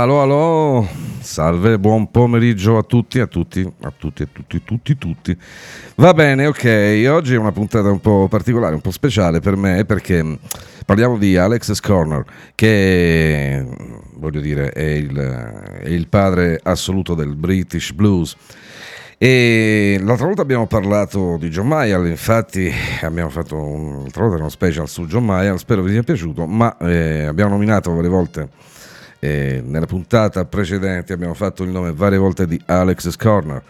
Allo, allo, salve, buon pomeriggio a tutti, a tutti, a tutti, a tutti, tutti, tutti. Va bene, ok, oggi è una puntata un po' particolare, un po' speciale per me perché parliamo di Alex Corner, che voglio dire è il, è il padre assoluto del British Blues. E l'altra volta abbiamo parlato di John Mayer, infatti abbiamo fatto un, l'altra volta uno special su John Mayer, spero vi sia piaciuto, ma eh, abbiamo nominato varie volte eh, nella puntata precedente abbiamo fatto il nome varie volte di Alex Corner,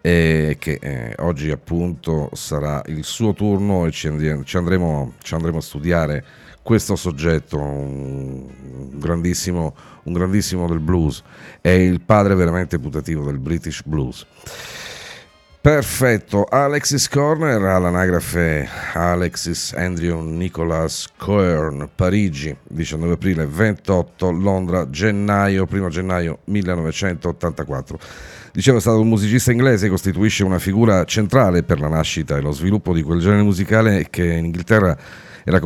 eh, che eh, oggi appunto sarà il suo turno e ci, andremo, ci, andremo, ci andremo a studiare questo soggetto, un grandissimo, un grandissimo del blues, è il padre veramente putativo del British blues. Perfetto, Alexis Corner all'anagrafe Alexis Andrew Nicholas Coern, Parigi, 19 aprile 28, Londra, gennaio, 1 gennaio 1984. Dicevo, è stato un musicista inglese, costituisce una figura centrale per la nascita e lo sviluppo di quel genere musicale che in Inghilterra era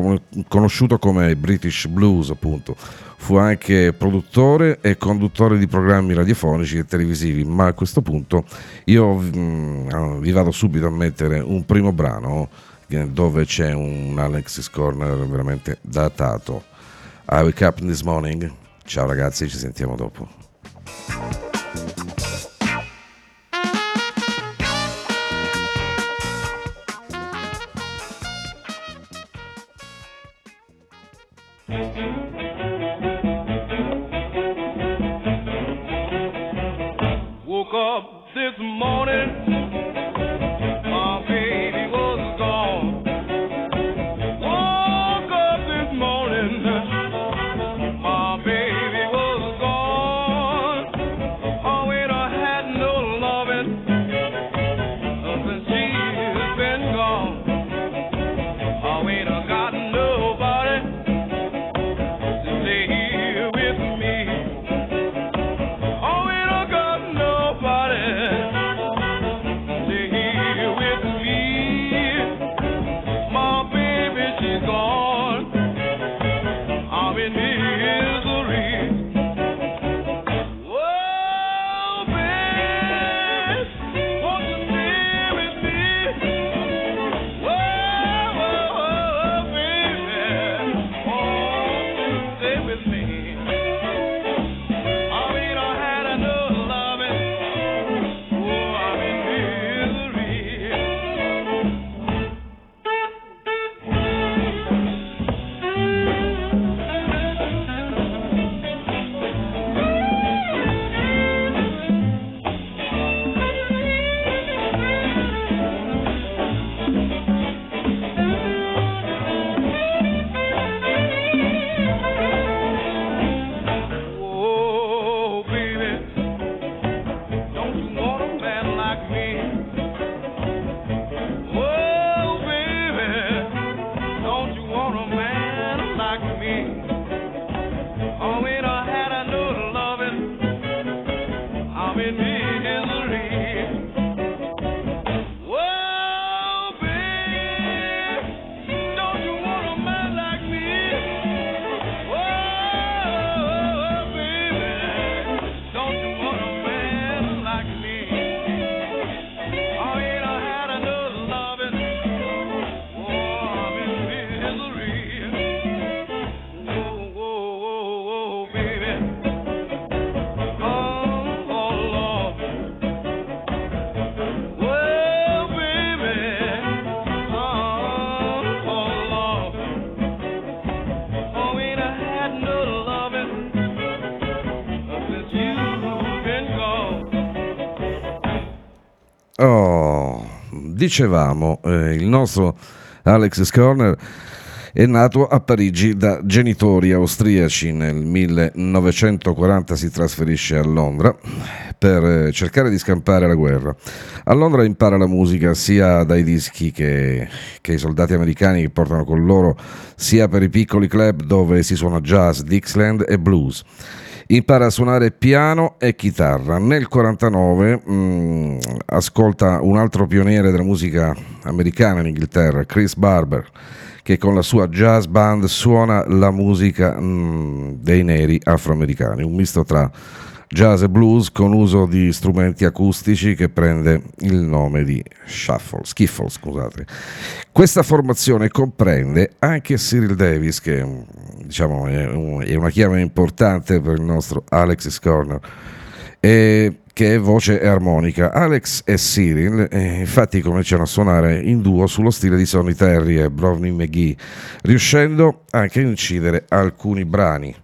conosciuto come British Blues, appunto Fu anche produttore e conduttore di programmi radiofonici e televisivi, ma a questo punto io mm, vi vado subito a mettere un primo brano eh, dove c'è un Alexis Corner veramente datato. I wake up this morning. Ciao ragazzi, ci sentiamo dopo. Dicevamo, eh, il nostro Alex Scorner è nato a Parigi da genitori austriaci. Nel 1940 si trasferisce a Londra per eh, cercare di scampare la guerra. A Londra impara la musica sia dai dischi che, che i soldati americani che portano con loro, sia per i piccoli club dove si suona jazz, Dixieland e blues impara a suonare piano e chitarra. Nel 1949 mm, ascolta un altro pioniere della musica americana in Inghilterra, Chris Barber, che con la sua jazz band suona la musica mh, mm, dei neri afroamericani, un misto tra jazz e blues con uso di strumenti acustici che prende il nome di shuffle, skiffle, scusate. Questa formazione comprende anche Cyril Davis che diciamo, è una chiave importante per il nostro Alexis Corner e che è voce e armonica. Alex e Cyril eh, infatti cominciano a suonare in duo sullo stile di Sonny Terry e Brownie McGee, riuscendo anche a incidere alcuni brani.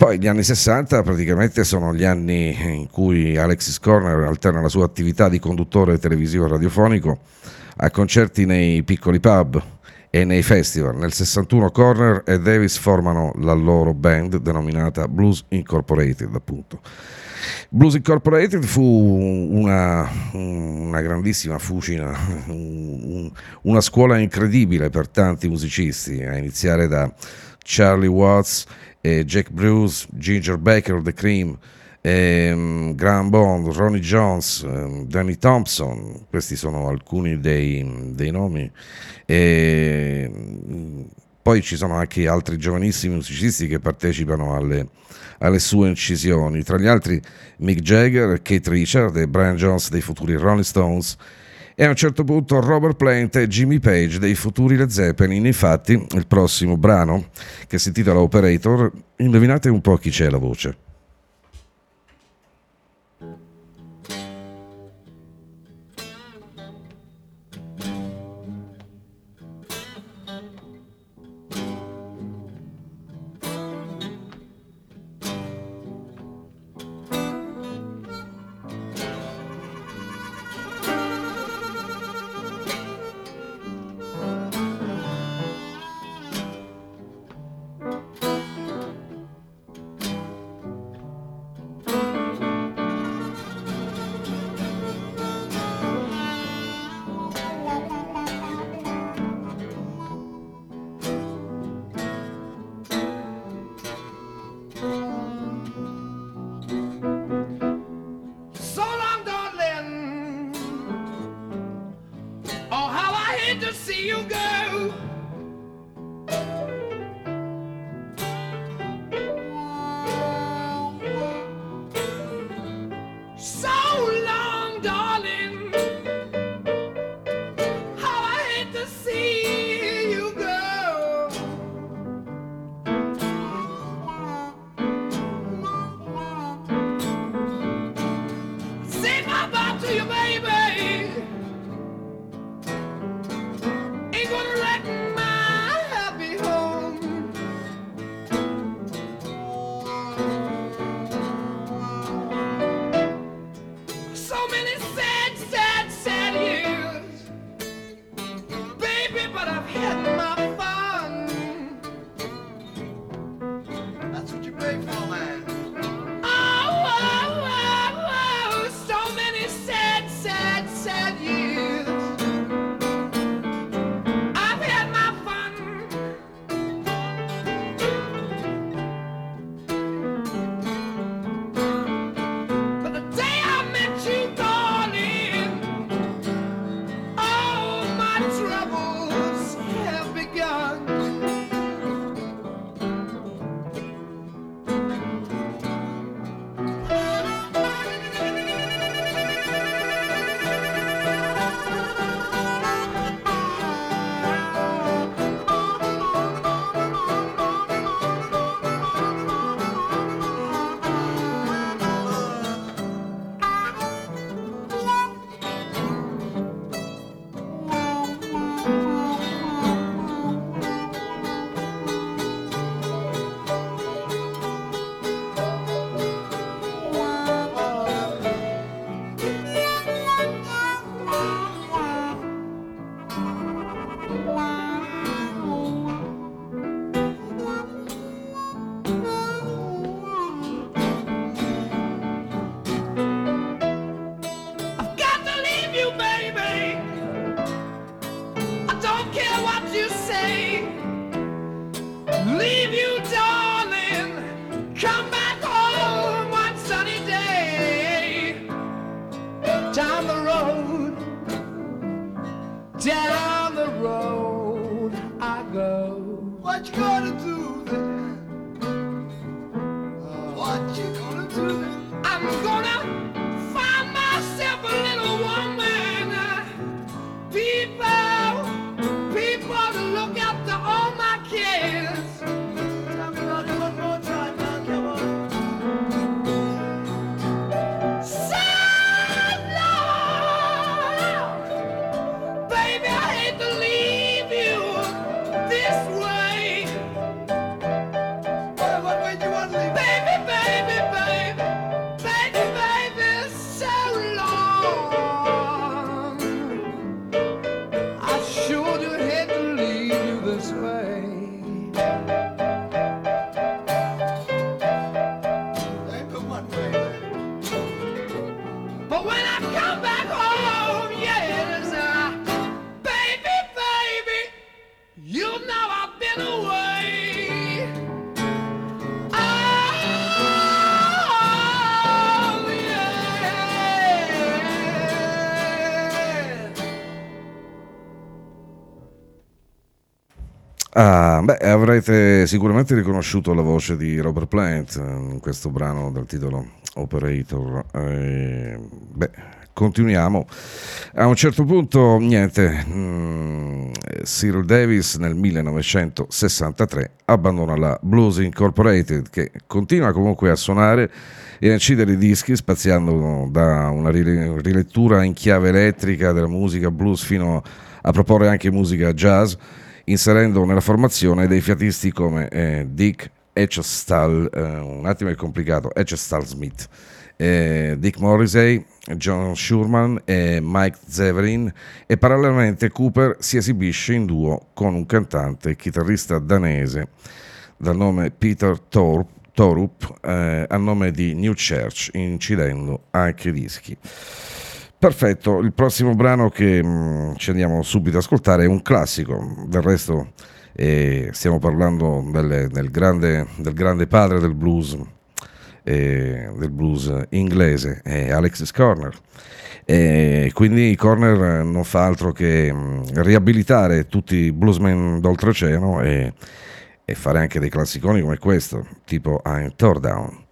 Poi gli anni 60 praticamente sono gli anni in cui Alexis Corner alterna la sua attività di conduttore televisivo e radiofonico a concerti nei piccoli pub e nei festival. Nel 61 Corner e Davis formano la loro band denominata Blues Incorporated, appunto. Blues Incorporated fu una, una grandissima fucina, una scuola incredibile per tanti musicisti, a iniziare da Charlie Watts eh, Jack Bruce, Ginger Baker, The Cream, ehm, Graham Bond, Ronnie Jones, ehm, Danny Thompson, questi sono alcuni dei, dei nomi. E, poi ci sono anche altri giovanissimi musicisti che partecipano alle, alle, sue incisioni, tra gli altri Mick Jagger, Kate Richard e Brian Jones dei futuri Rolling Stones e a un certo punto Robert Plant e Jimmy Page dei futuri Led Zeppelin. Infatti, il prossimo brano, che si intitola Operator, indovinate un po' chi c'è la voce. Avrete sicuramente riconosciuto la voce di Robert Plant in questo brano dal titolo Operator. Eh, beh, continuiamo. A un certo punto, niente, mh, mm, Cyril Davis nel 1963 abbandona la Blues Incorporated che continua comunque a suonare e a incidere i dischi spaziando da una rilettura in chiave elettrica della musica blues fino a proporre anche musica jazz inserendo nella formazione dei fiatisti come eh, Dick Etchestall, eh, un attimo è complicato, Etchestall Smith, eh, Dick Morrissey, John Schurman e Mike Zeverin e parallelamente Cooper si esibisce in duo con un cantante e chitarrista danese dal nome Peter Thorpe, Torup eh, a nome di New Church, incidendo anche dischi. Perfetto, il prossimo brano che mm, ci andiamo subito ad ascoltare è un classico, del resto eh, stiamo parlando delle, del, grande, del, grande, padre del blues, eh, del blues inglese, è Alexis Corner. E quindi Corner non fa altro che mh, mm, riabilitare tutti i bluesmen d'oltreoceano e, e fare anche dei classiconi come questo, tipo I'm Tore Down.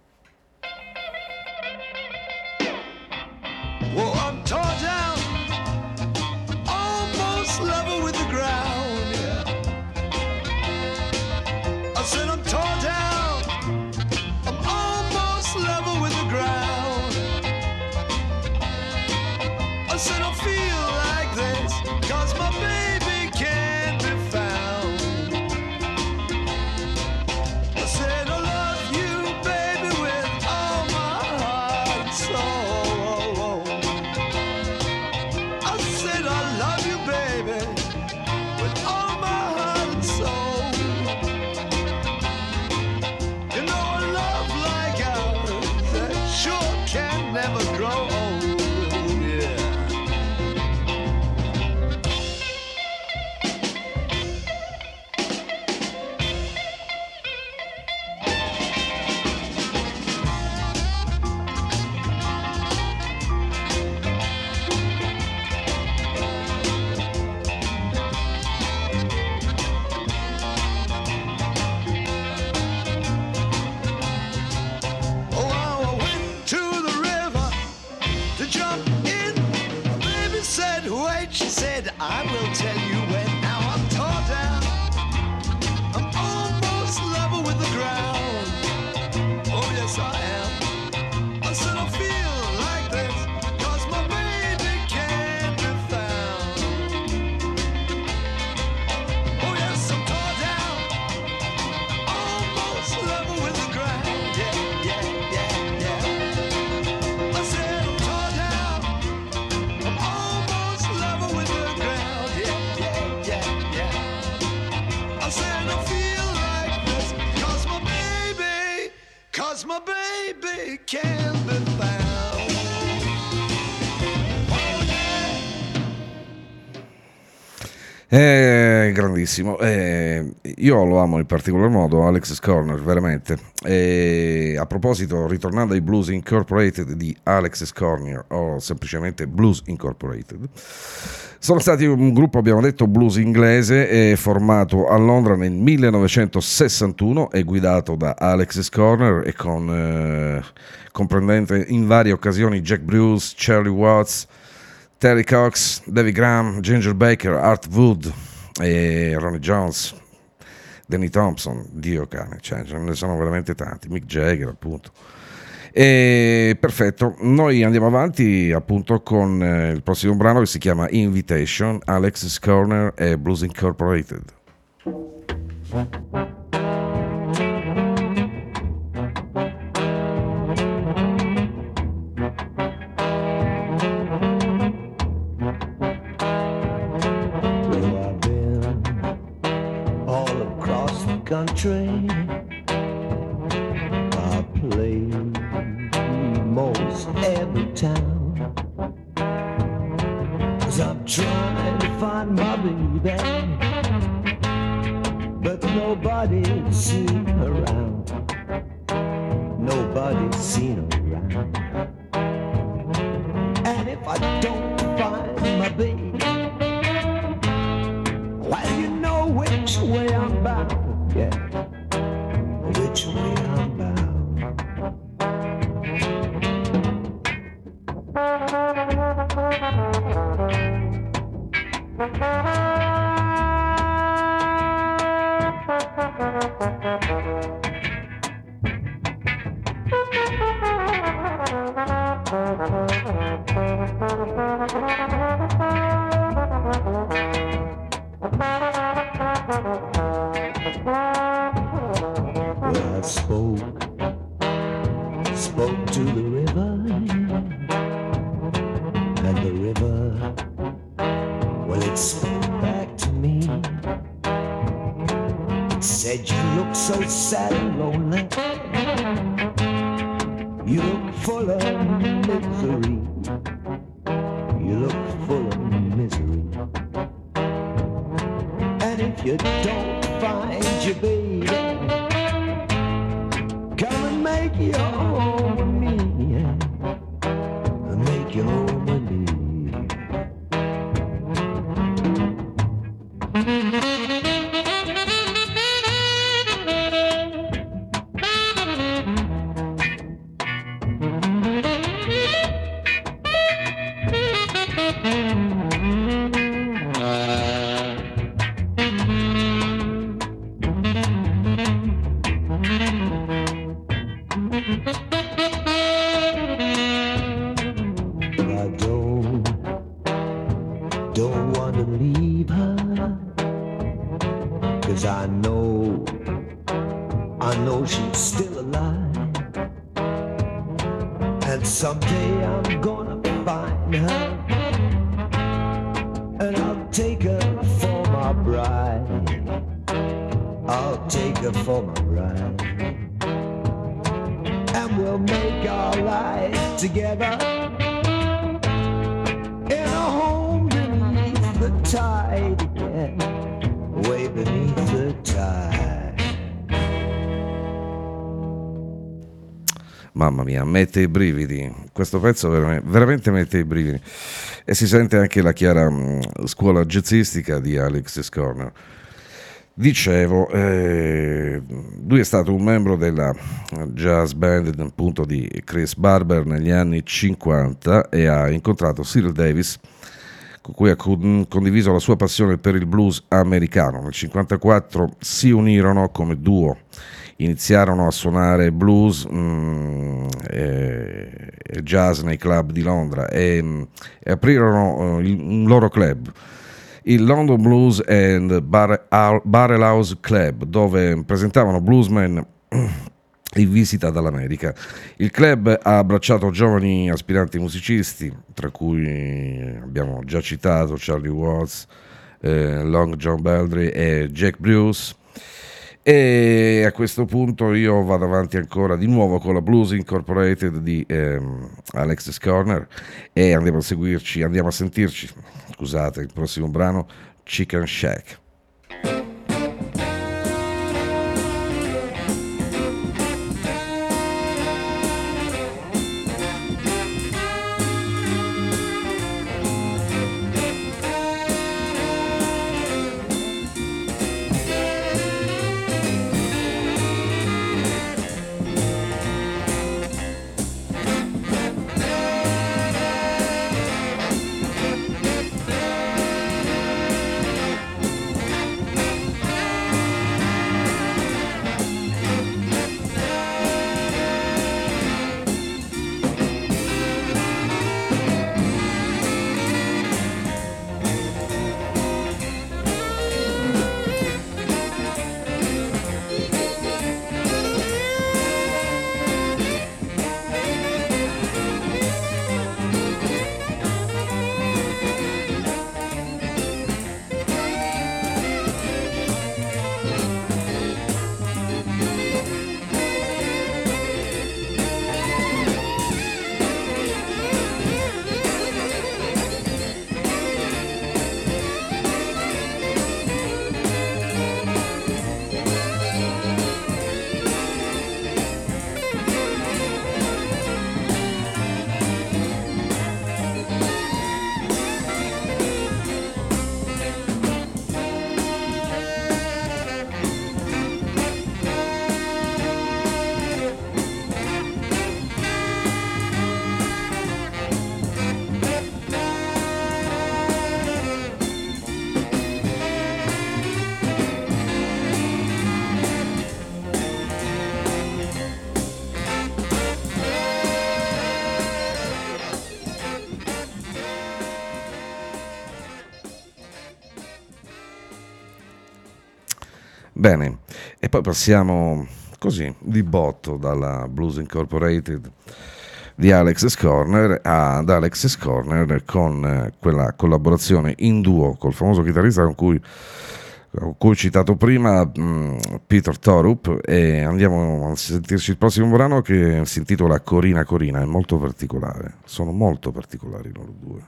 Grandissimo. Eh, io lo amo in particolar modo, Alex Scorner, veramente. E a proposito, ritornando ai Blues Incorporated di Alex Scorner, o semplicemente Blues Incorporated, sono stati un gruppo, abbiamo detto, blues inglese, formato a Londra nel 1961 e guidato da Alex Scorner e con, eh, comprendente in varie occasioni Jack Bruce, Charlie Watts, Terry Cox, David Graham, Ginger Baker, Art Wood e Ronnie Jones, Danny Thompson, Dio cane, cioè ce ne sono veramente tanti, Mick Jagger appunto. E, perfetto, noi andiamo avanti appunto con eh, il prossimo brano che si chiama Invitation, Alex Corner e Blues Incorporated. 追 mette i brividi. Questo pezzo veramente, veramente mette i brividi. E si sente anche la chiara mh, mm, scuola jazzistica di Alex Scorner. Dicevo, eh, lui è stato un membro della jazz band appunto di Chris Barber negli anni 50 e ha incontrato Cyril Davis con cui ha condiviso la sua passione per il blues americano. Nel 1954 si unirono come duo iniziarono a suonare blues mm, e, e, jazz nei club di Londra e, mm, e aprirono uh, il, un loro club il London Blues and Barrel House Club, dove presentavano bluesmen in visita dall'America. Il club ha abbracciato giovani aspiranti musicisti, tra cui abbiamo già citato Charlie Watts, eh, Long John Baldry e Jack Bruce. E a questo punto io vado avanti ancora di nuovo con la Blues Incorporated di ehm, Alex Corner e andiamo a seguirci, andiamo a sentirci, scusate, il prossimo brano Chicken Shack. Passiamo così di botto dalla Blues Incorporated di Alex Scorner ad Alex Scorner con eh, quella collaborazione in duo col famoso chitarrista con cui, ho citato prima mm, Peter Torup e andiamo a sentirci il prossimo brano che si intitola Corina Corina, è molto particolare, sono molto particolari loro due.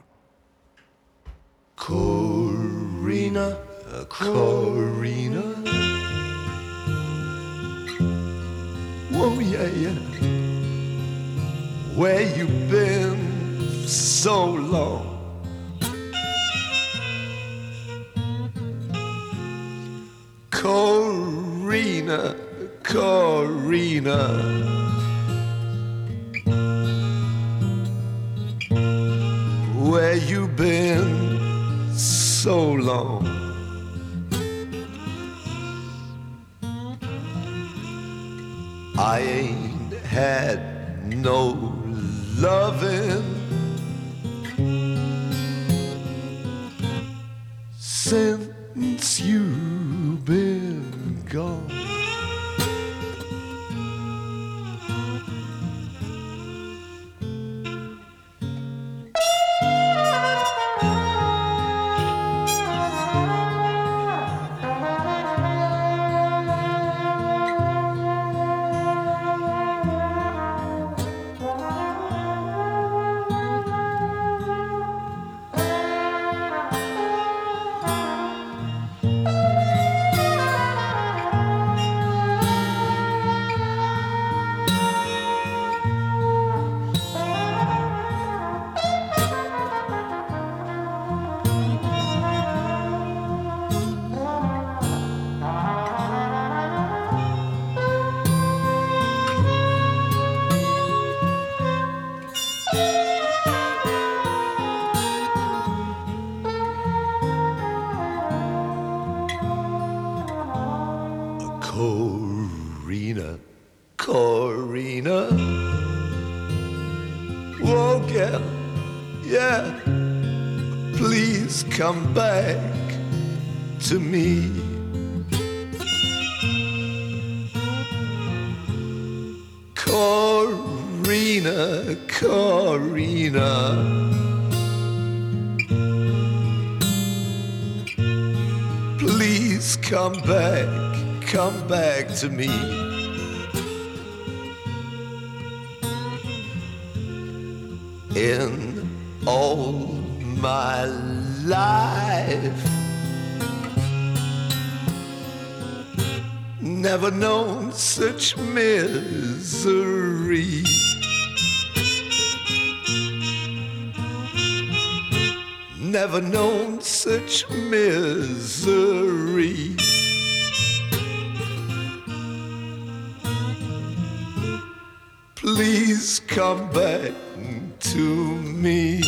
Corina, Corina Oh, yeah, yeah. Where you been so long? Corina, Corina. Where you been so long? I ain't had no loving since you've been gone. To me. In all my life, never known such misery. Never known such misery. Please come back to me.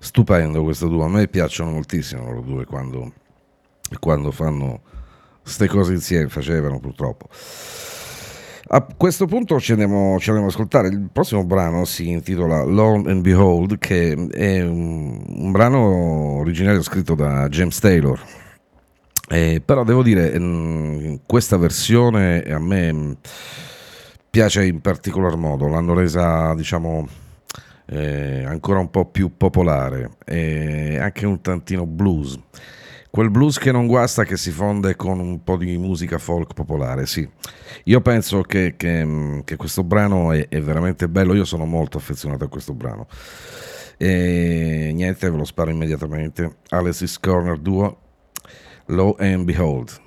Stupendo questo duo, a me piacciono moltissimo loro due quando, quando fanno queste cose insieme, facevano purtroppo. A questo punto ci andiamo, ci andiamo, ad ascoltare. Il prossimo brano si intitola Lone and Behold, che è un, un brano originario scritto da James Taylor. Eh, però devo dire, mh, questa versione a me piace in particolar modo. L'hanno resa, diciamo, eh, ancora un po' più popolare e anche un tantino blues. Quel blues che non guasta, che si fonde con un po' di musica folk popolare, sì. Io penso che, che, che questo brano è, è, veramente bello, io sono molto affezionato a questo brano. E niente, ve lo sparo immediatamente. Alice's Corner Duo, Low and Behold.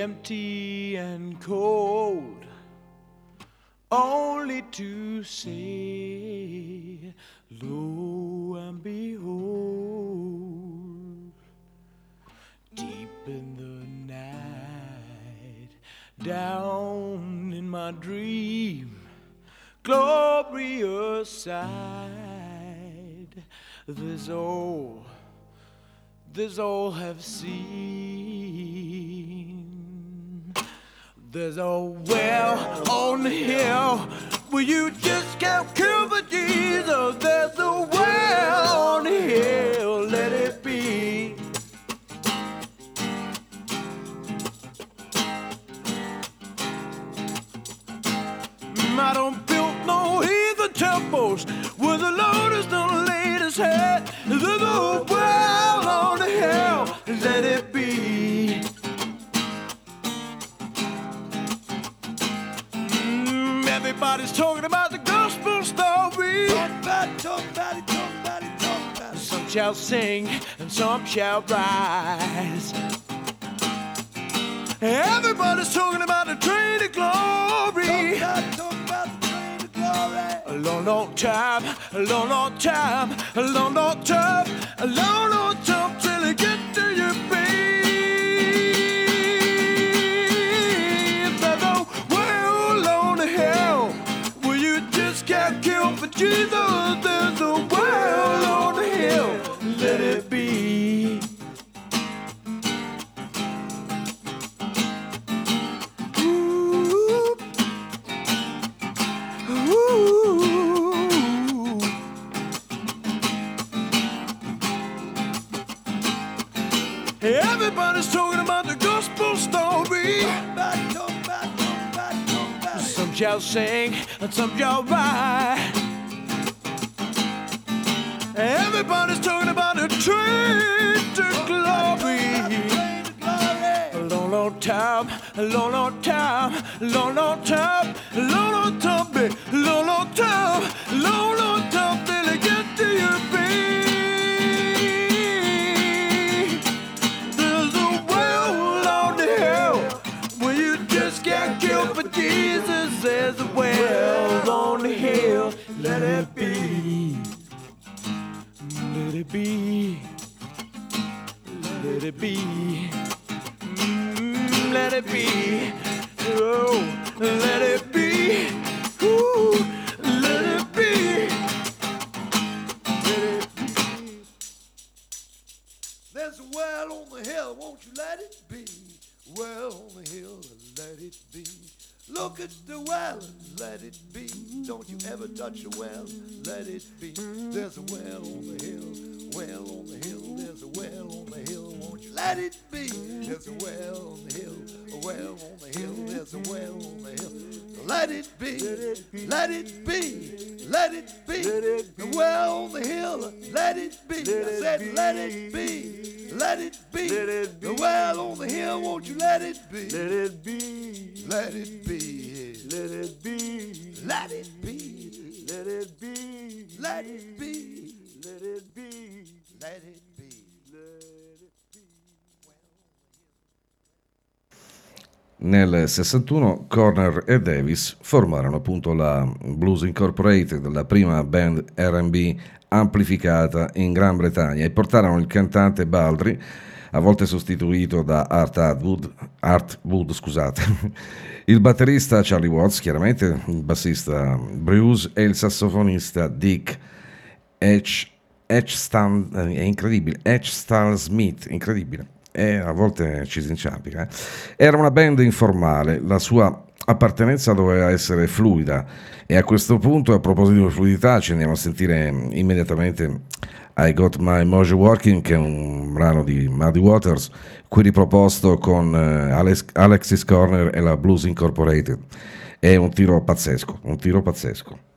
Empty and cold, only to say, Lo and behold, deep in the night, down in my dream, glorious side, this all, this all have seen. There's a well on the hill where you just can't kill the Jesus. There's a well shall sing and some shall rise. Everybody's talking about the train of glory. Talk about talk about the train of glory. A long, long time, a long, long time, a long, long time, a long, long time till it get to your feet. can't kill for Jesus. There's a well Sing and some shall ride. Everybody's talking about the train to glory. A long, long time, long, long time, long, long time, long, long time, long, long time, long, long time well on the hill. Let it be. Let it be. Let it be. Mm, let it be. Oh, let it be. Ooh, let it be. Let it be. There's a well on the hill, won't you let it be? Well on the hill, let it be. Look at the well let it be. Don't you ever touch a well, let it be. There's a well on the hill, well on the hill. There's a well on the hill, won't you let it be? There's a well on the hill, a well on the hill. There's a well on the hill. Let it be, let it be, let it be. The well on the hill, let it be. I said, let it be, let it be. The well on the hill, won't you let it be? Let it be. Let it be. Let it be. Let it be. Let it be. Let it be. Let it be. Let it be. Nel 61 Corner e Davis formarono appunto la Blues Incorporated, la prima band RB amplificata in Gran Bretagna e portarono il cantante Baldry, a volte sostituito da Art Atwood, Art Wood, scusate, il batterista Charlie Watts, chiaramente il bassista Bruce e il sassofonista Dick H. Stan, è incredibile, H. Stan Smith, incredibile e a volte ci si inciampica. eh. Era una band informale, la sua appartenenza doveva essere fluida e a questo punto, a proposito di fluidità, ci andiamo a sentire mm, immediatamente I Got My Mojo Working, che è un brano di Muddy Waters, qui riproposto con eh, Alex- Alexis Corner e la Blues Incorporated. È un tiro pazzesco, un tiro pazzesco.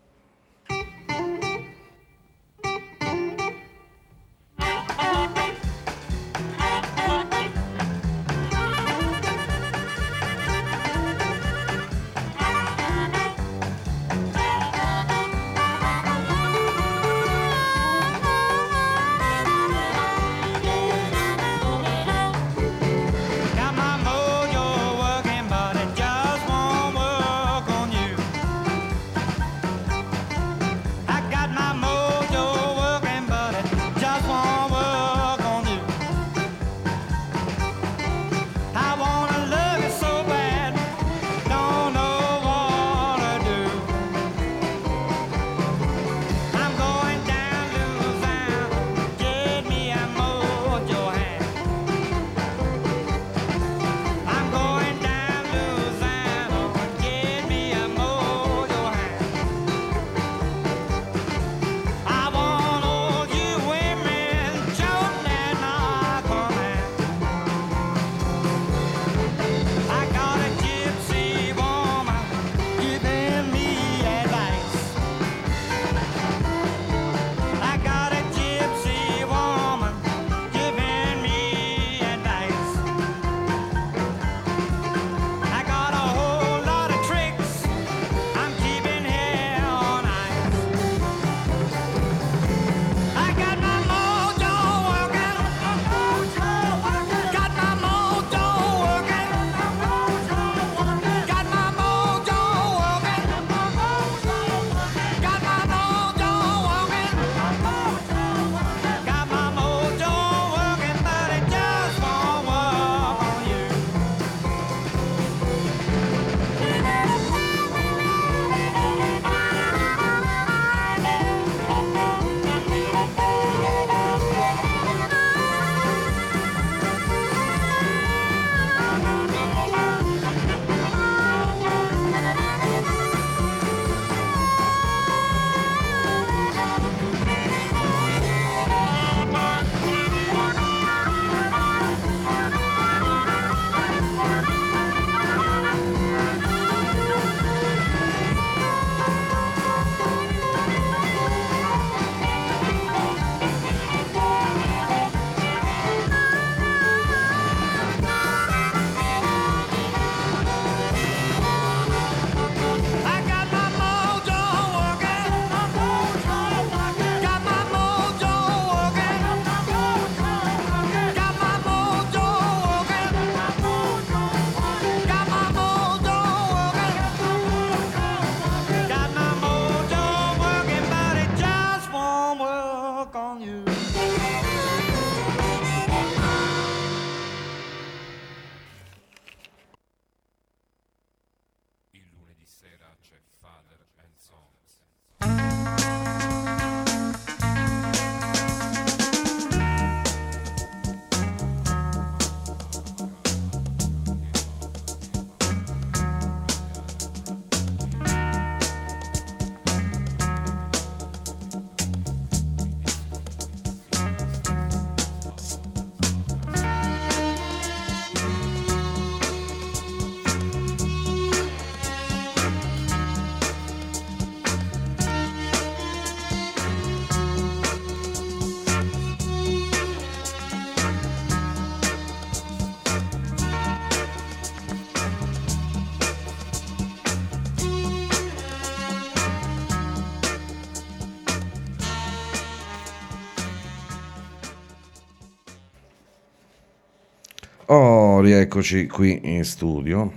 Rieccoci qui in studio.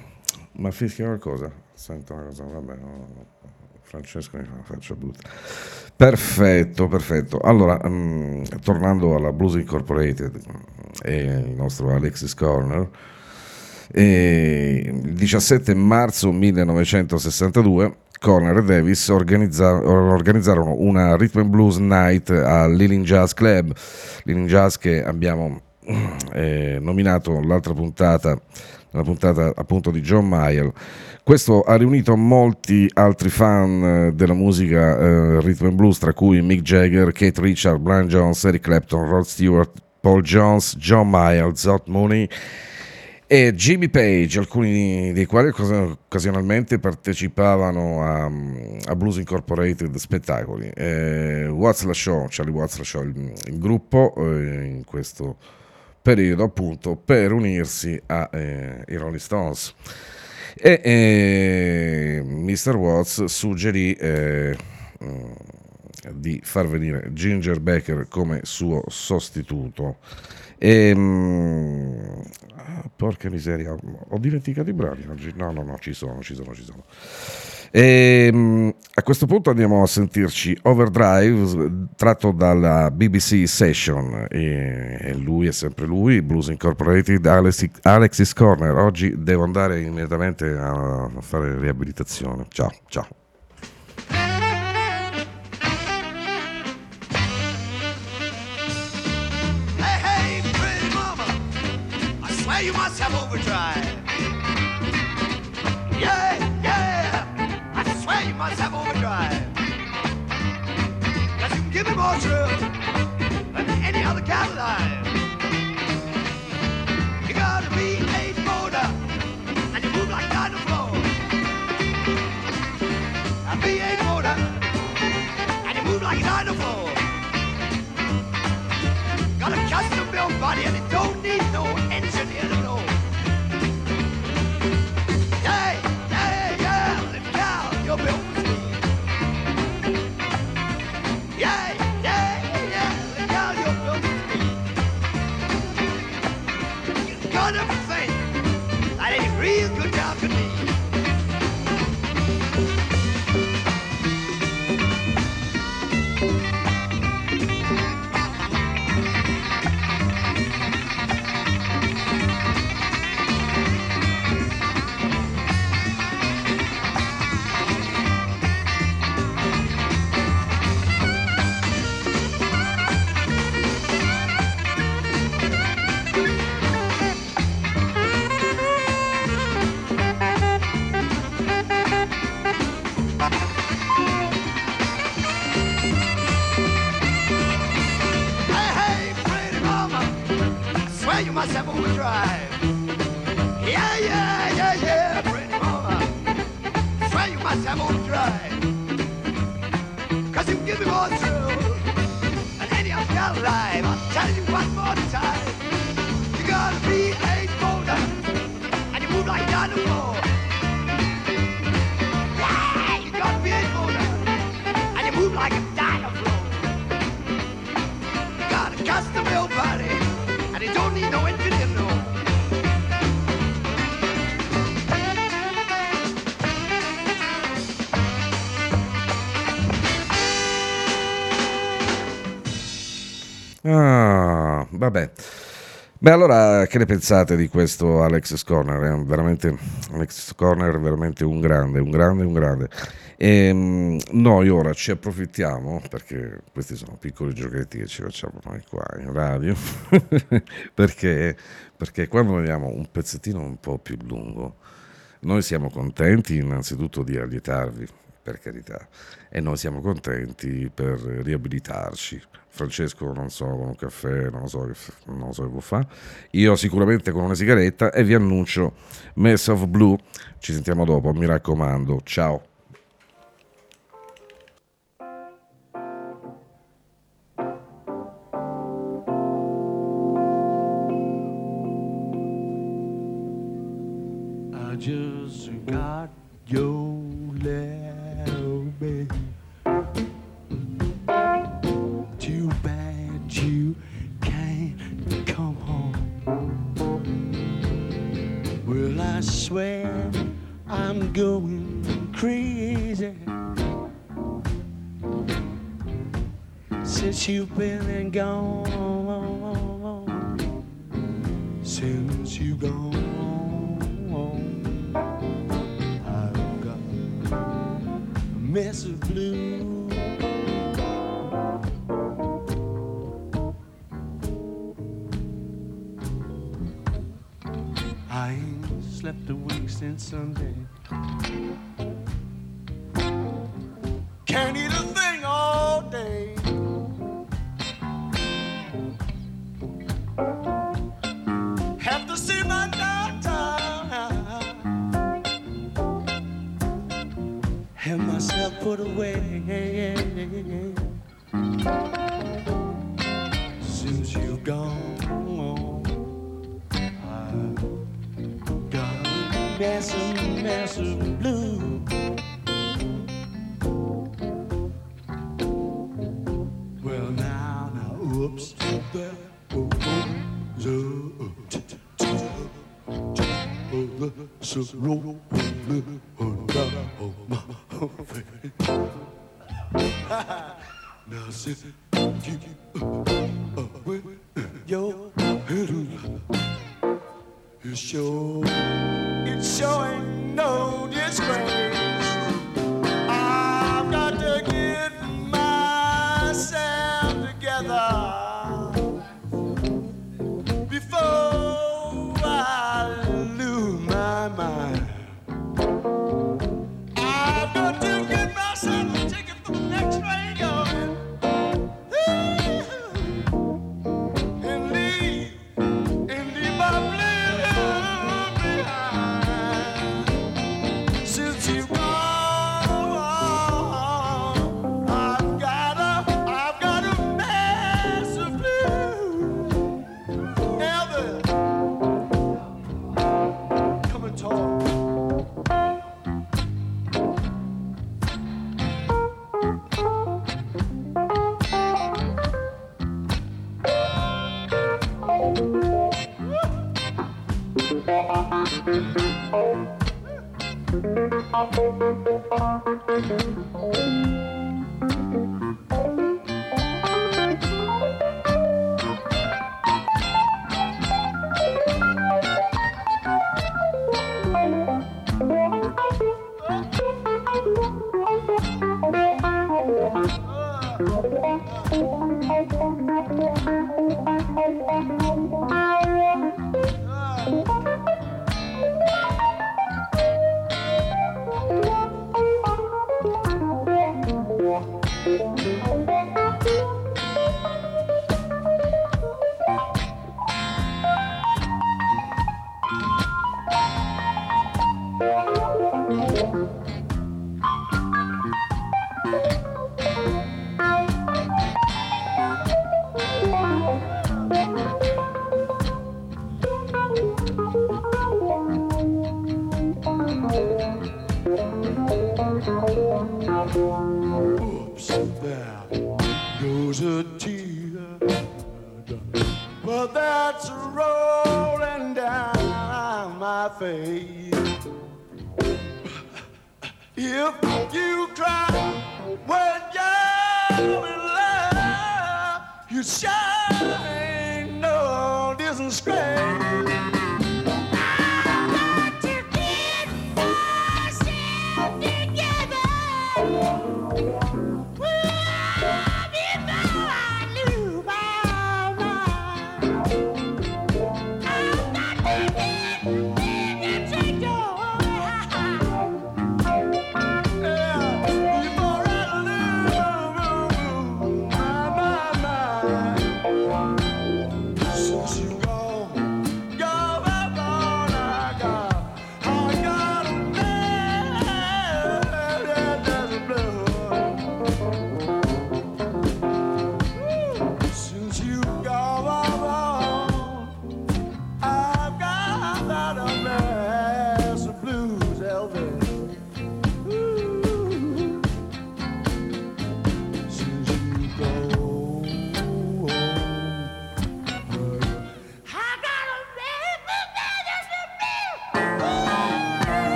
Ma fischia qualcosa? Sento una cosa, vabbè, no. Francesco mi fa una faccia brutta. Perfetto, perfetto. Allora, mm, tornando alla Blues Incorporated e il nostro Alexis Corner, il 17 marzo 1962 Corner e Davis organizza- organizzarono una Rhythm Blues Night all'Ealing Jazz Club, l'Ealing Jazz che abbiamo eh, nominato l'altra puntata, la puntata appunto di John Mayer. Questo ha riunito molti altri fan eh, della musica eh, rhythm and blues, tra cui Mick Jagger, Kate Richard, Brian Jones, Eric Clapton, Rod Stewart, Paul Jones, John Mayer, Zott Mooney e Jimmy Page, alcuni dei quali occas- occasionalmente partecipavano a, a Blues Incorporated spettacoli. Eh, What's la Show, Charlie What's la Show, il, il gruppo eh, in questo periodo appunto per unirsi ai eh, Rolling Stones. E eh, Mr. Watts suggerì eh, mm, di far venire Ginger Baker come suo sostituto. E, mm, ah, porca miseria, ho dimenticato i brani oggi. No, no, no, ci sono, ci sono, ci sono. E, mm, a questo punto andiamo a sentirci Overdrive tratto dalla BBC Session e, e lui è sempre lui, Blues Incorporated, Alexis, Alexis Corner. Oggi devo andare immediatamente a fare riabilitazione. Ciao, ciao. Have overdrive. Cause you can give me more thrill than any other cat alive. Beh, allora, che ne pensate di questo Alex Corner? È veramente, Alex Corner è veramente un grande, un grande, un grande. E, noi ora ci approfittiamo, perché questi sono piccoli giochetti che ci facciamo noi qua in radio, perché, perché quando vediamo un pezzettino un po' più lungo, noi siamo contenti innanzitutto di allietarvi, per carità, e noi siamo contenti per riabilitarci. Francesco non so con un caffè, non so non so che può fare. Io sicuramente con una sigaretta e vi annuncio Mess of Blue. Ci sentiamo dopo, mi raccomando. Ciao. I just got your going crazy since you've been and gone.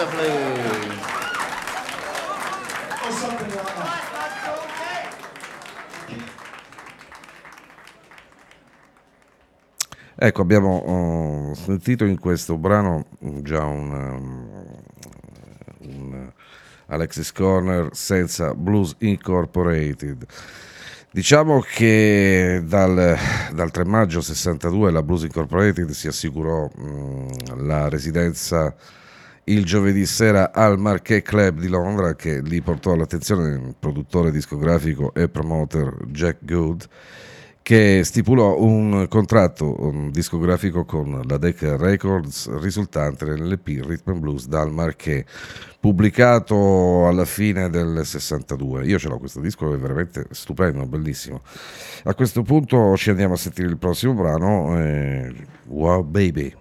Salsa Blues. Or something like that. Ecco, abbiamo oh, sentito in questo brano già un, um, un Alexis Corner senza Blues Incorporated. Diciamo che dal, dal 3 maggio 62 la Blues Incorporated si assicurò mh, la residenza il giovedì sera al Marquet Club di Londra che li portò all'attenzione del produttore discografico e promoter Jack Good che stipulò un contratto discografico con la Decca Records risultante nell'EP Rhythm and Blues dal Marquet pubblicato alla fine del 62 io ce l'ho questo disco è veramente stupendo bellissimo. A questo punto ci andiamo a sentire il prossimo brano eh, Wow Baby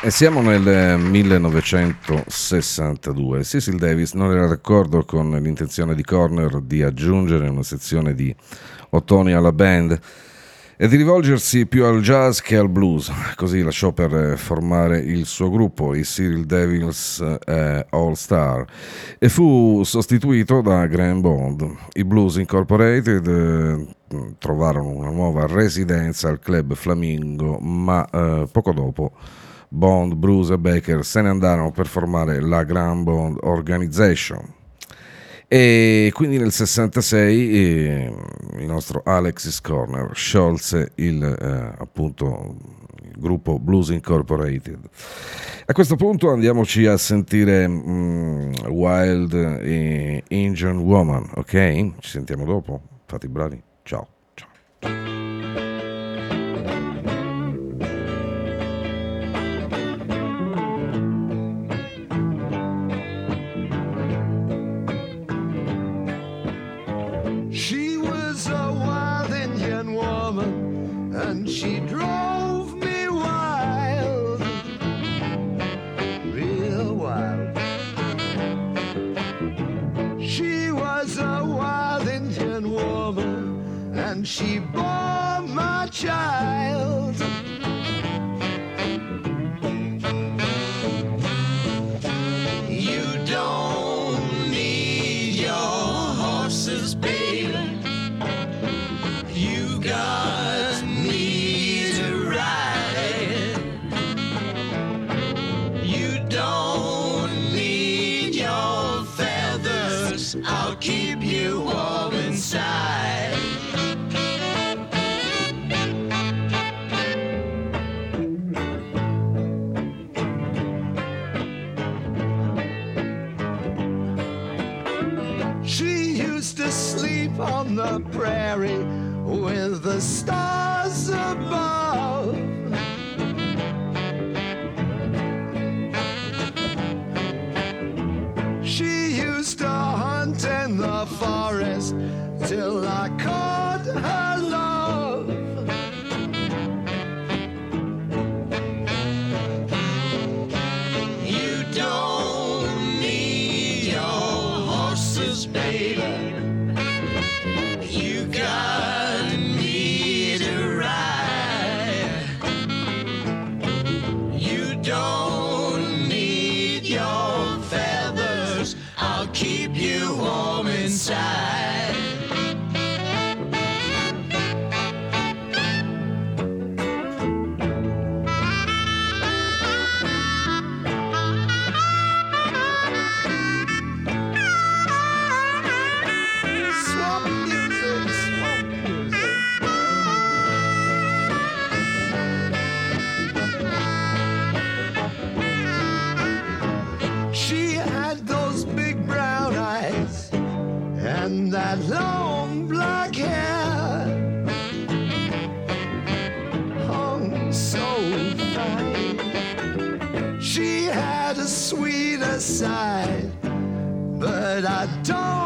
E siamo nel eh, 1962. Cecil Davis non era d'accordo con l'intenzione di Corner di aggiungere una sezione di ottoni alla band e di rivolgersi più al jazz che al blues. Così lasciò per eh, formare il suo gruppo, i Cyril Devils eh, All Star, e fu sostituito da Graham Bond. I Blues Incorporated eh, trovarono una nuova residenza al club Flamingo, ma eh, poco dopo Bond, Bruce e Baker se ne andarono per formare la Grand Bond Organization. E quindi nel 66 eh, il nostro Alexis Corner sciolse il, eh, appunto, il gruppo Blues Incorporated. A questo punto andiamoci a sentire mm, Wild e Indian Woman, ok? Ci sentiamo dopo, fate i bravi, ciao. ciao. Child. With the I don't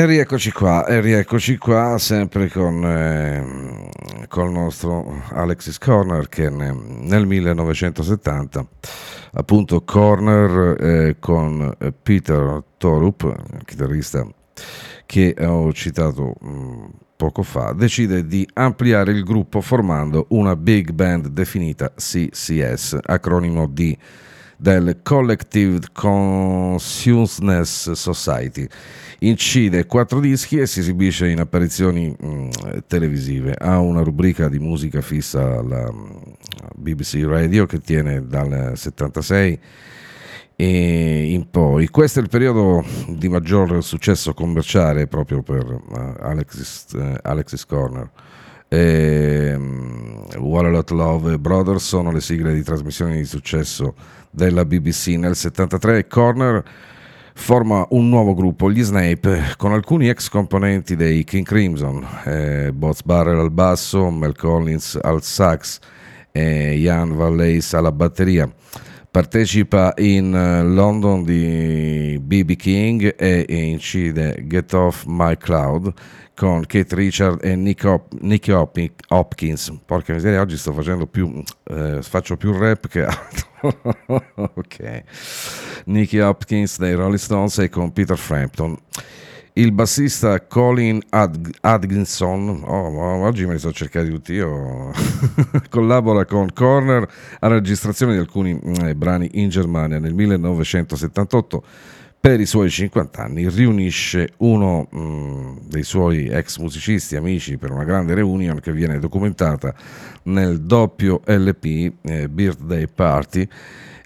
E rieccoci qua, e rieccoci qua, sempre con, eh, col nostro Alexis Corner che ne- nel 1970, appunto Corner eh, con Peter Torup, chitarrista che ho citato mh, poco fa, decide di ampliare il gruppo formando una big band definita CCS, acronimo di del Collective Consciousness Society. Incide quattro dischi e si esibisce in apparizioni mh, televisive. Ha una rubrica di musica fissa alla mh, BBC Radio che tiene dal 76 e in poi. Questo è il periodo di maggior successo commerciale proprio per uh, Alexis, uh, Alexis Corner. E, um, What a Lot Love Brothers sono le sigle di trasmissioni di successo della BBC. Nel 73 Corner forma un nuovo gruppo, gli Snape, con alcuni ex componenti dei King Crimson, eh, Boz Barrel al basso, Mel Collins al sax e Ian Valleys alla batteria. Partecipa in eh, London di BB King e incide Get Off My Cloud con Kate Richard e Nick, Hop- Nicky Hop- Hopkins. Porca miseria, oggi sto facendo più, eh, faccio più rap che altro. Ok. Nicky Hopkins dei Rolling Stones e con Peter Frampton. Il bassista Colin Ad- Atkinson, oh, oggi me li sto cercati tutti io, collabora con Corner alla registrazione di alcuni eh, brani in Germania nel 1978 per i suoi 50 anni riunisce uno mh, dei suoi ex musicisti amici per una grande reunion che viene documentata nel doppio LP eh, Birthday Party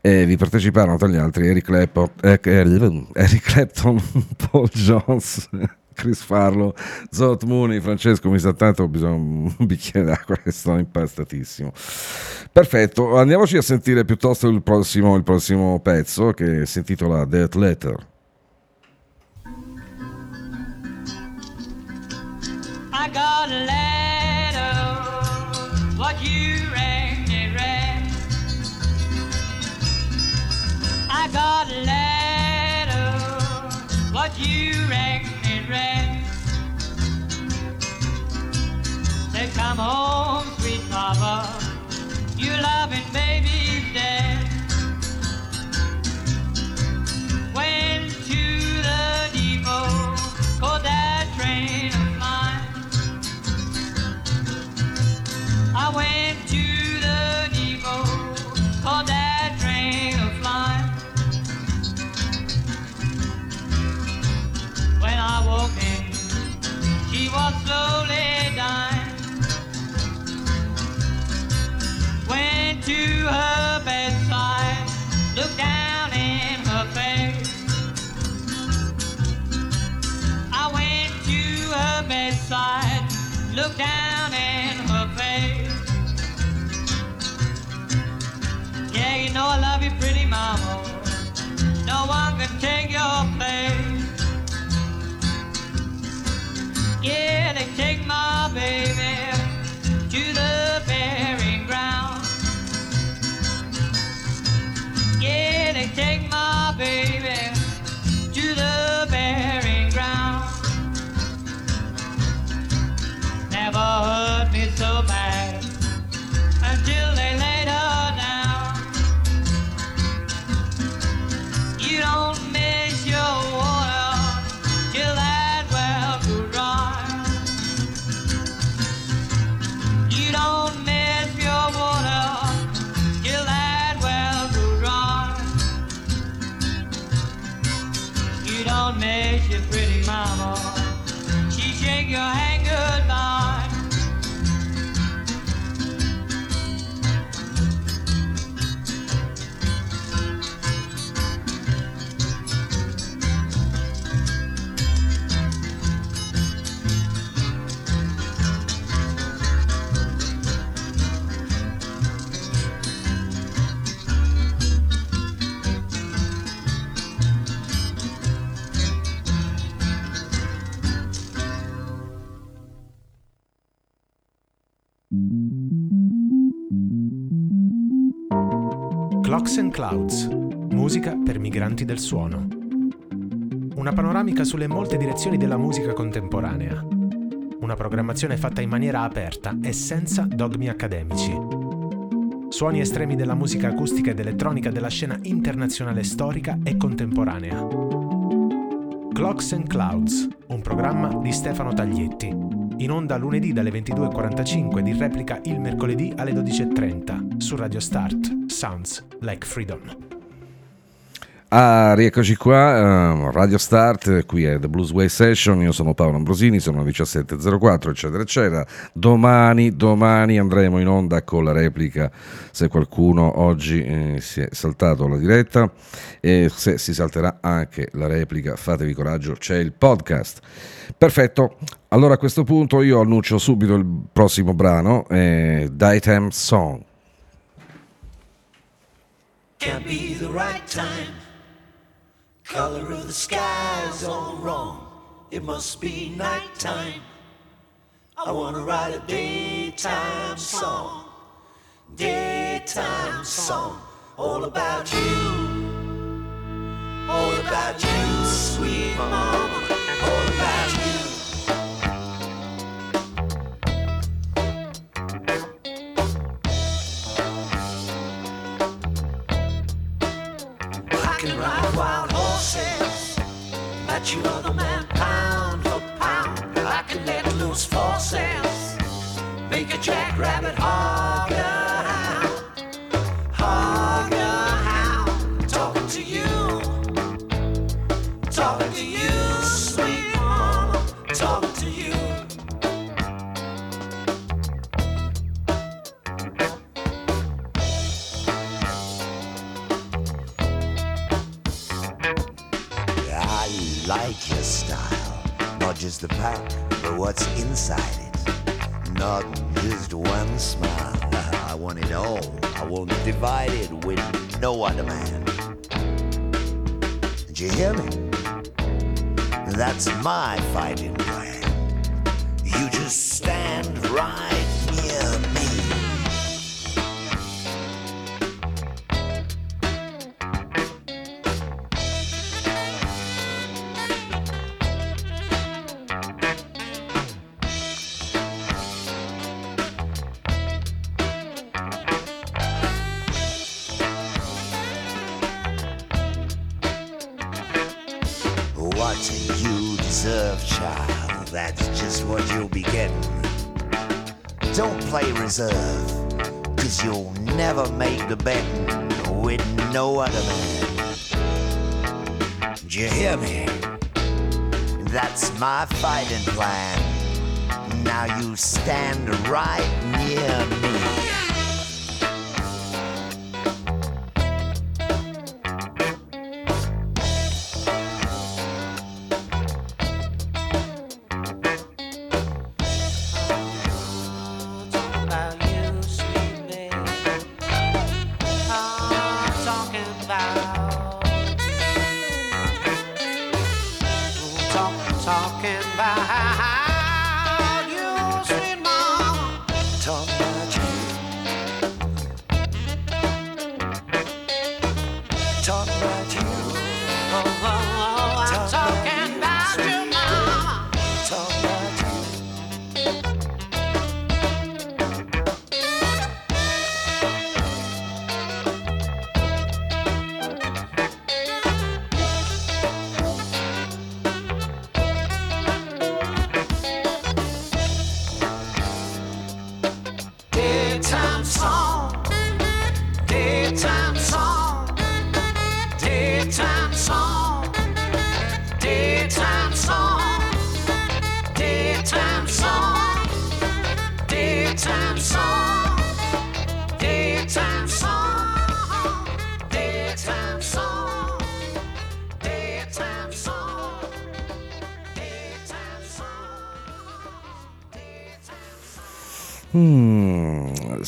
e vi parteciparono tra gli altri Eric Clapton, eh, Eric Clapton Paul Jones Chris Farlo, Zot Mooney, Francesco mi sa tanto, ho bisogno di un bicchiere d'acqua che sto impastatissimo. Perfetto, andiamoci a sentire piuttosto il prossimo, il prossimo pezzo che si intitola Death Letter. I got a letter, what you rang it read. I got a letter, what you rang Come home, sweet papa, your loving baby's dead. Went to the depot, caught that train of mine. I went to the depot, caught that train of mine. When I woke in, she was slowly to her bedside, looked down in her face. I went to her bedside, looked down in her face. Yeah, you know I love you, pretty mama. No one can take your place. Yeah, they take my baby baby to the ground. Never Clouds, musica per migranti del suono. una panoramica sulle molte direzioni della musica contemporanea. Una programmazione fatta in maniera aperta e senza dogmi accademici. Suoni estremi della musica acustica ed elettronica della scena internazionale storica e contemporanea. Clocks and Clouds, un programma di Stefano Taglietti. In onda lunedì dalle 22.45 di replica il mercoledì alle 12.30 su Radio Start. Sounds like freedom. Ah, rieccoci qua, ehm, Radio Start, qui è The Blues Way Session, io sono Paolo Ambrosini, sono le 17.04 eccetera eccetera, domani, domani andremo in onda con la replica se qualcuno oggi eh, si è saltato la diretta e se si salterà anche la replica fatevi coraggio, c'è il podcast. Perfetto, allora a questo punto io annuncio subito il prossimo brano, eh, Daytime Song. Can't be the right time. Color of the sky's all wrong. It must be nighttime. I wanna write a daytime song. Daytime song. All about you. All about you, sweet mama. rabbit hole. Other man. Did you hear me? That's my fighting plan. Fighting plan. Now you stand right near me.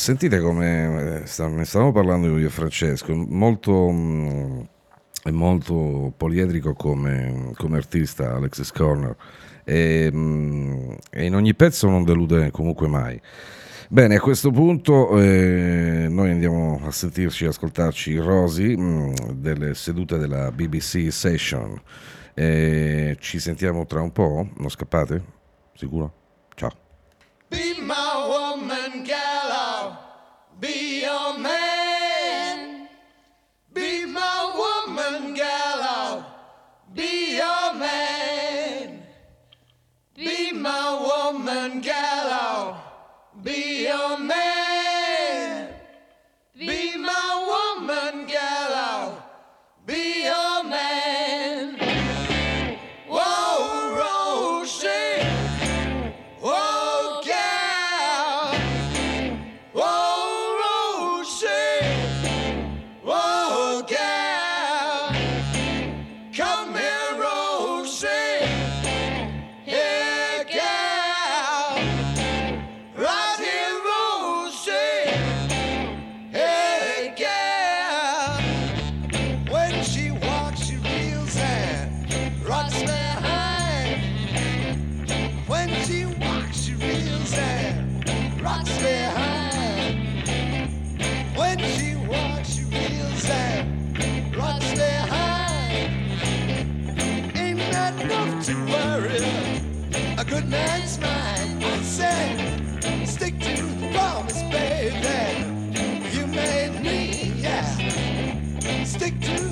sentite come eh, ne stavamo parlando io e Francesco, molto, mm, è molto poliedrico come, come artista Alexis Corner e, mm, e, in ogni pezzo non delude comunque mai. Bene, a questo punto eh, noi andiamo a sentirci e ascoltarci i Rosi mm, delle sedute della BBC Session. Eh, ci sentiamo tra un po', non scappate? Sicuro? Ciao. Be my woman, girl. Be a man. Be my woman, gal. I'll be a man. Be my woman, gal. good man's mind. I said, stick to the promise, baby. You made me, yeah. Stick to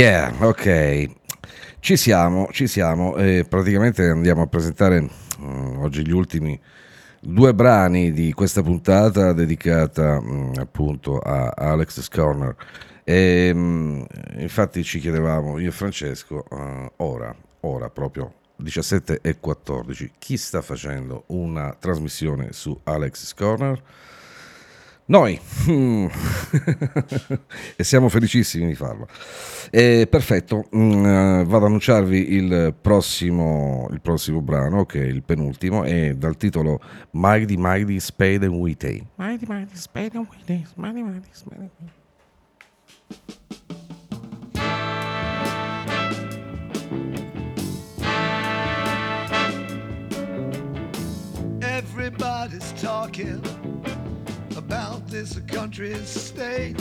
Yeah, ok. Ci siamo, ci siamo. E praticamente andiamo a presentare mm, oggi gli ultimi due brani di questa puntata dedicata mm, appunto a Alex Scorner. E, mm, infatti ci chiedevamo, io e Francesco, eh, ora, ora proprio 17 e 14, chi sta facendo una trasmissione su Alex Scorner? Noi Mm. e siamo felicissimi di farlo. Eh, perfetto, Mm, eh, vado ad annunciarvi il prossimo, il prossimo brano, che è il penultimo, è dal titolo Mighty Mighty Spade and Whitey. Mighty Mighty Spade and Whitey, Mighty Mighty Spade and Whitey. Everybody's talking this country state.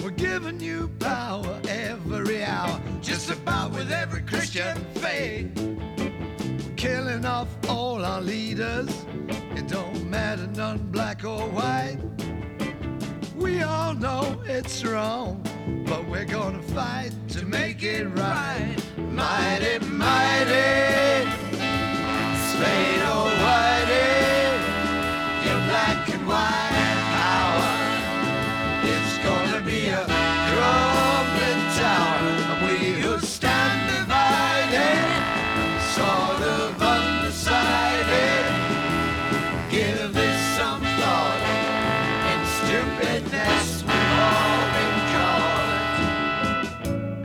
We're giving you power every hour, just about with every Christian faith. We're killing off all our leaders. It don't matter none black or white. We all know it's wrong, but we're gonna fight to make it right. Mighty, mighty, Spade or Whitey, your black and white be a crumbling tower, and we who stand divided, sort of undecided. Give this some thought. In stupidness, we've all been caught.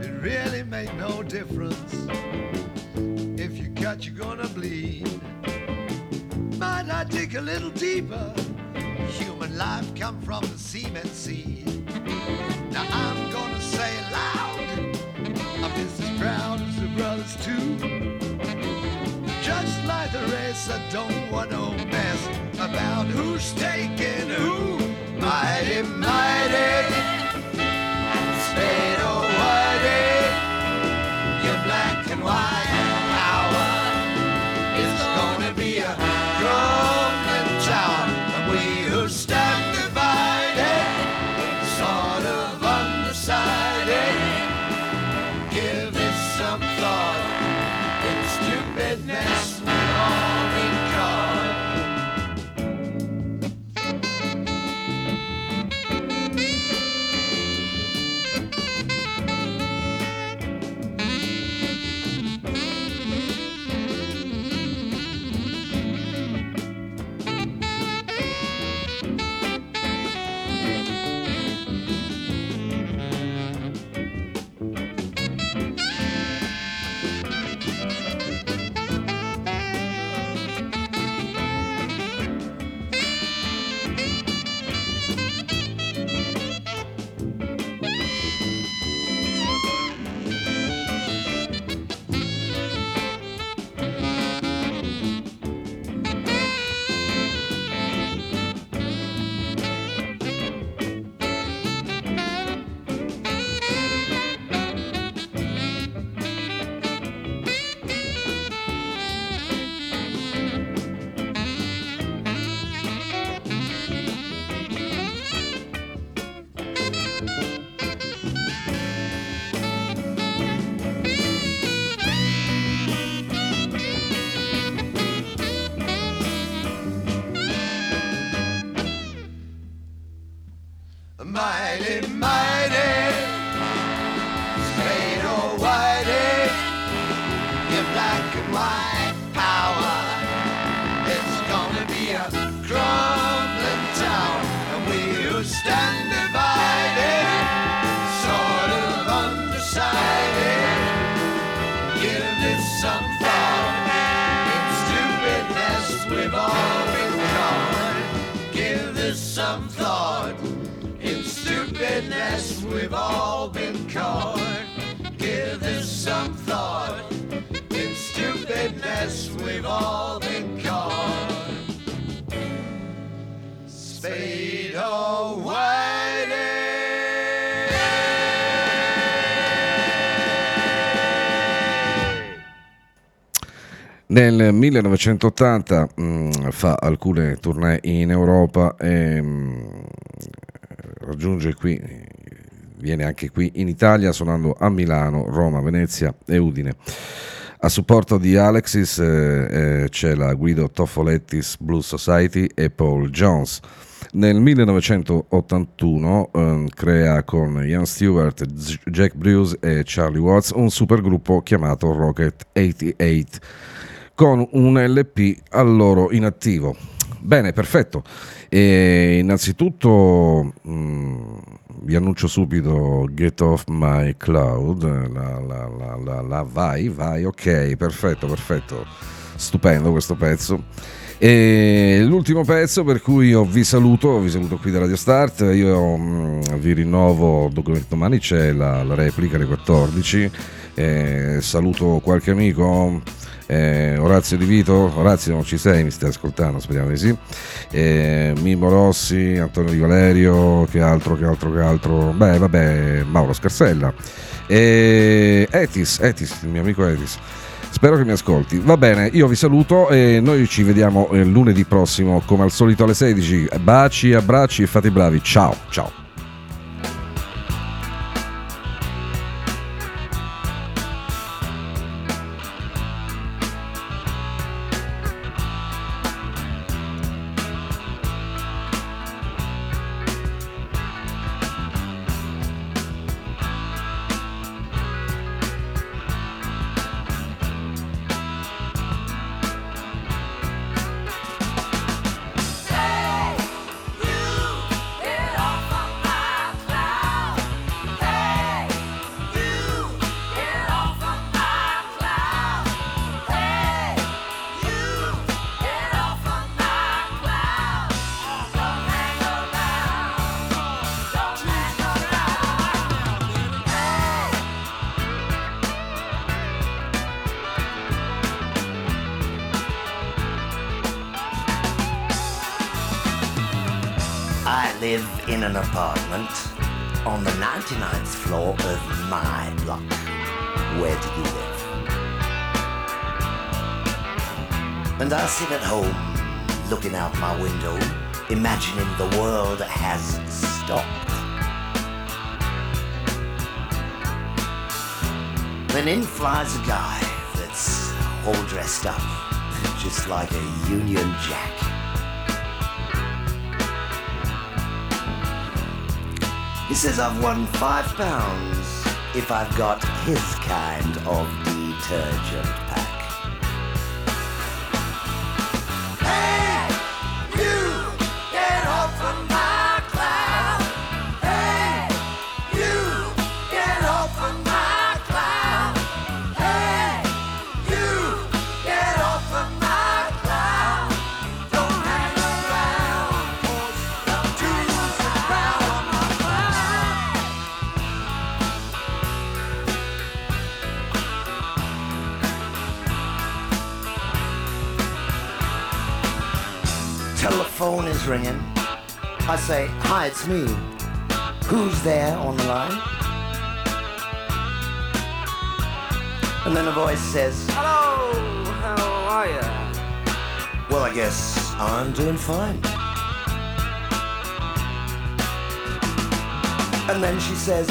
It really made no difference. If you cut, you're gonna bleed. Might I dig a little deeper? Human life come from the cement seed. I'm gonna say it loud. I'm just as proud as the brothers too. Just like the race, I don't want no mess about who's taking who. Mighty, mighty, Nel 1980 mh, fa alcune tournée in Europa e mh, raggiunge qui viene anche qui in Italia suonando a Milano, Roma, Venezia e Udine. A supporto di Alexis eh, eh, c'è la Guido Toffolettis Blues Society e Paul Jones. Nel 1981 ehm, crea con Ian Stewart, Jack Bruce e Charlie Watts un supergruppo chiamato Rocket 88 con un LP allora inattivo. Bene, perfetto. E innanzitutto mm, vi annuncio subito Get Off My Cloud. La, la, la, la, la- vai, vai, ok, perfetto, perfetto. Stupendo questo pezzo. E l'ultimo pezzo per cui io vi saluto, vi saluto qui da Radio Start, io mm, vi rinnovo domani c'è la, la replica alle 14, Eh, saluto qualche amico, eh, Orazio Di Vito, Orazio non ci sei, mi stai ascoltando, speriamo di sì, Eh, Mimmo Rossi, Antonio Di Valerio, che altro, che altro, che altro, beh vabbè, Mauro Scarsella, e Etis, Etis, il mio amico Etis. Spero che mi ascolti. Va bene, io vi saluto e noi ci vediamo eh, lunedì prossimo come al solito alle 16. Baci, abbracci e fate i bravi. Ciao, ciao. And then a voice says, Hello, how are you? well, I guess I'm doing fine. And then she says,